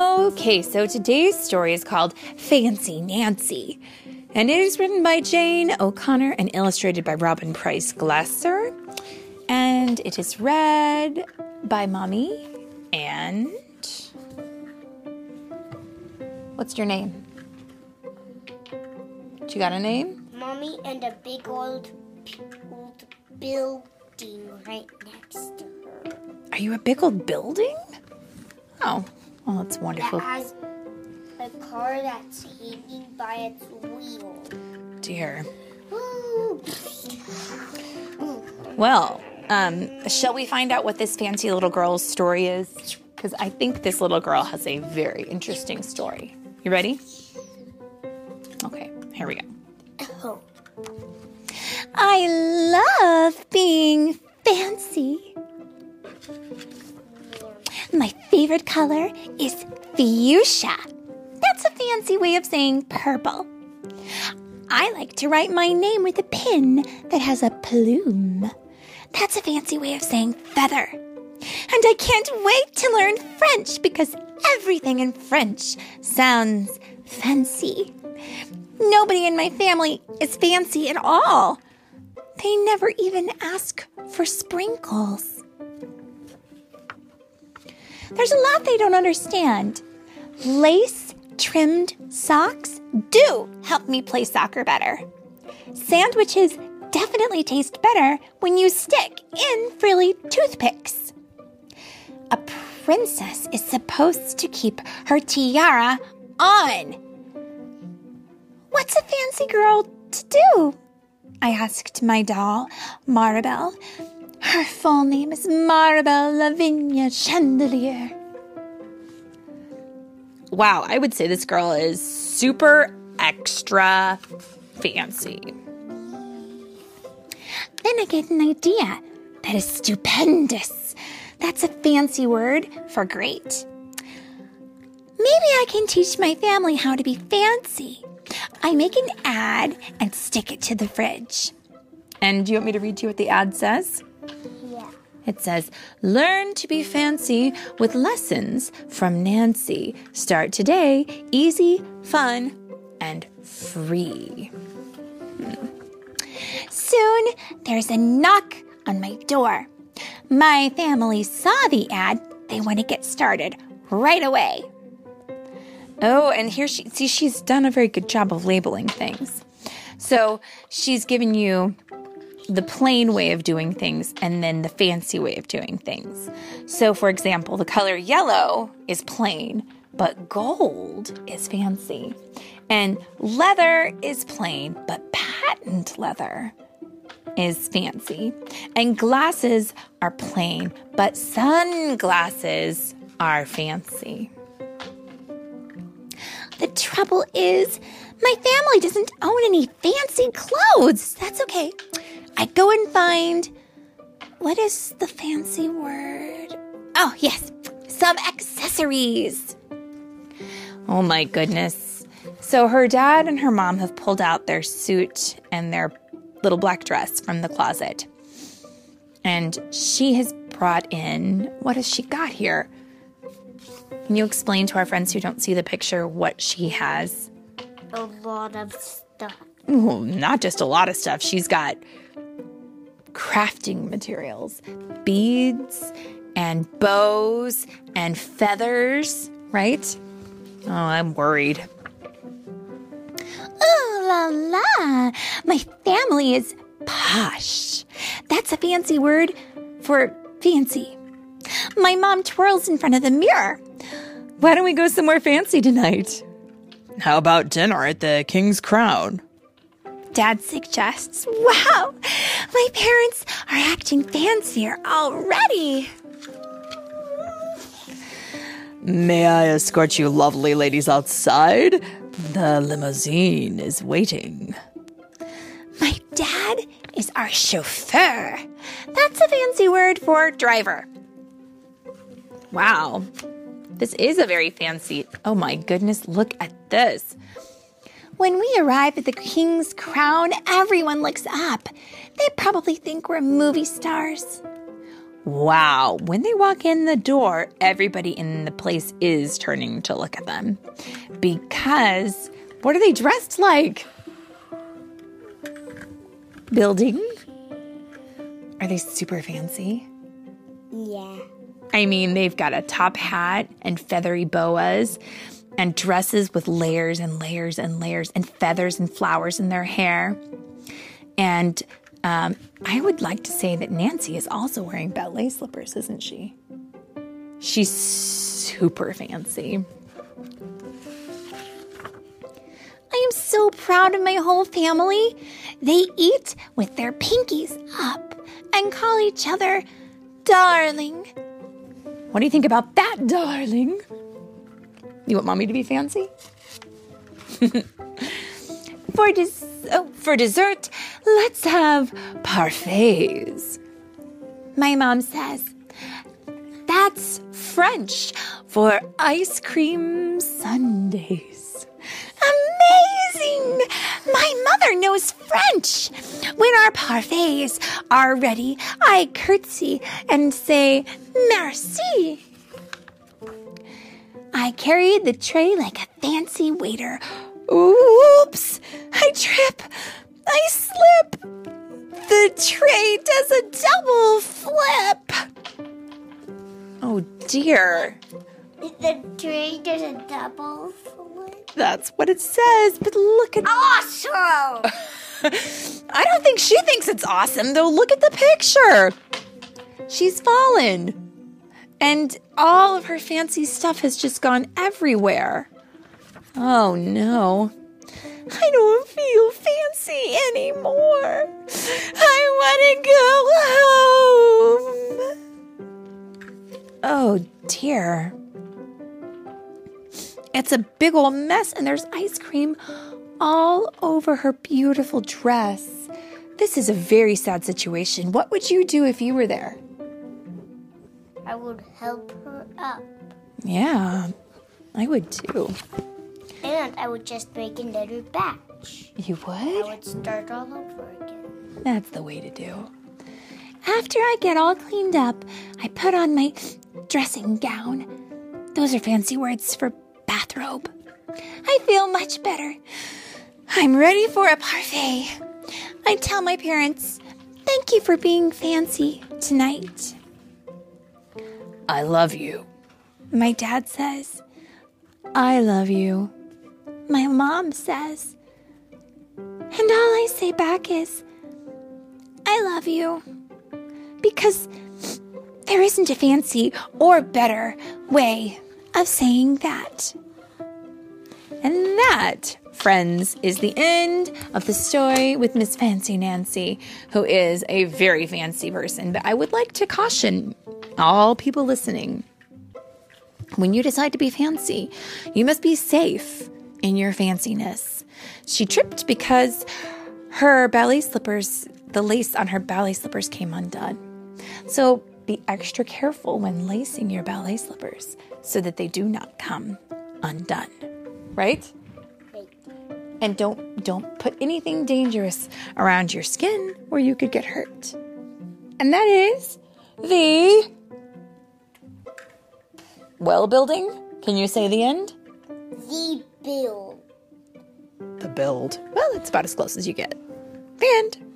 Okay, so today's story is called Fancy Nancy, and it is written by Jane O'Connor and illustrated by Robin Preiss Glasser. And it is read by Mommy and. What's your name? You got a name? Mommy and a big old, old building right next to her. Are you a big old building? Oh, well, that's wonderful. That has a car that's hanging by its wheel. Dear. Well, um, shall we find out what this fancy little girl's story is? Because I think this little girl has a very interesting story. You ready? Okay, here we go. Oh. I love being fancy. My favorite color is fuchsia. That's a fancy way of saying purple. I like to write my name with a pin that has a plume. That's a fancy way of saying feather. And I can't wait to learn French because everything in French sounds fancy. Nobody in my family is fancy at all. They never even ask for sprinkles. There's a lot they don't understand. Lace trimmed socks do help me play soccer better. Sandwiches definitely taste better when you stick in frilly toothpicks. A princess is supposed to keep her tiara on. What's a fancy girl to do? I asked my doll, Marabelle. Her full name is Marabelle Lavinia Chandelier. Wow, I would say this girl is super extra fancy. Then I get an idea. That is stupendous. That's a fancy word for great. Maybe I can teach my family how to be fancy. I make an ad and stick it to the fridge. And do you want me to read to you what the ad says? Yeah. It says, Learn to be fancy with lessons from Nancy. Start today, easy, fun, and free. Hmm. Soon there's a knock on my door. My family saw the ad. They want to get started right away. Oh, and here she see she's done a very good job of labeling things. So she's given you the plain way of doing things and then the fancy way of doing things. So, for example, the color yellow is plain, but gold is fancy. And leather is plain, but patent leather is fancy. And glasses are plain, but sunglasses are fancy. The trouble is, my family doesn't own any fancy clothes. That's okay. I go and find. What is the fancy word? Oh, yes, some accessories. Oh my goodness. So her dad and her mom have pulled out their suit and their little black dress from the closet. And she has brought in, what has she got here? Can you explain to our friends who don't see the picture what she has? A lot of stuff. Ooh, not just a lot of stuff. She's got crafting materials, beads and bows and feathers, right? Oh, I'm worried. Ooh la la! My family is posh. That's a fancy word for fancy. My mom twirls in front of the mirror. Why don't we go somewhere fancy tonight? How about dinner at the King's Crown? Dad suggests. Wow, my parents are acting fancier already. May I escort you lovely ladies outside? The limousine is waiting. My dad is our chauffeur. That's a fancy word for driver. Wow, this is a very fancy. Oh my goodness, look at this. When we arrive at the King's Crown, everyone looks up. They probably think we're movie stars. Wow, when they walk in the door, everybody in the place is turning to look at them. Because what are they dressed like? Building? Are they super fancy? Yeah. I mean, they've got a top hat and feathery boas and dresses with layers and layers and layers and feathers and flowers in their hair. And um, I would like to say that Nancy is also wearing ballet slippers, isn't she? She's super fancy. I am so proud of my whole family. They eat with their pinkies up and call each other darling. What do you think about that, darling? You want mommy to be fancy? for, des- oh, for dessert, let's have parfaits. My mom says that's French for ice cream sundaes. Um, Amazing! My mother knows French. When our parfaits are ready, I curtsy and say merci. I carried the tray like a fancy waiter. Oops! I trip. I slip. The tray does a double flip. Oh dear. The tray does a double flip. That's what it says. But look at. Awesome! I don't think she thinks it's awesome, though. Look at the picture. She's fallen. And all of her fancy stuff has just gone everywhere. Oh no. I don't feel fancy anymore. I want to go home. Oh dear. It's a big old mess, and there's ice cream all over her beautiful dress. This is a very sad situation. What would you do if you were there? I would help her up. Yeah, I would too. And I would just make another batch. You would? I would? would start all over again. That's the way to do. After I get all cleaned up, I put on my dressing gown. Those are fancy words for bathrobe. I feel much better. I'm ready for a parfait. I tell my parents, thank you for being fancy tonight. I love you. My dad says, I love you. My mom says, and all I say back is, I love you. Because there isn't a fancy or better way of saying that. That, friends, is the end of the story with Miss Fancy Nancy, who is a very fancy person. But I would like to caution all people listening when you decide to be fancy, you must be safe in your fanciness. She tripped because her ballet slippers, the lace on her ballet slippers came undone. So be extra careful when lacing your ballet slippers so that they do not come undone. Right. And don't don't put anything dangerous around your skin where you could get hurt. And that is the well building. Can you say the end? The build. The build. Well, it's about as close as you get. The end.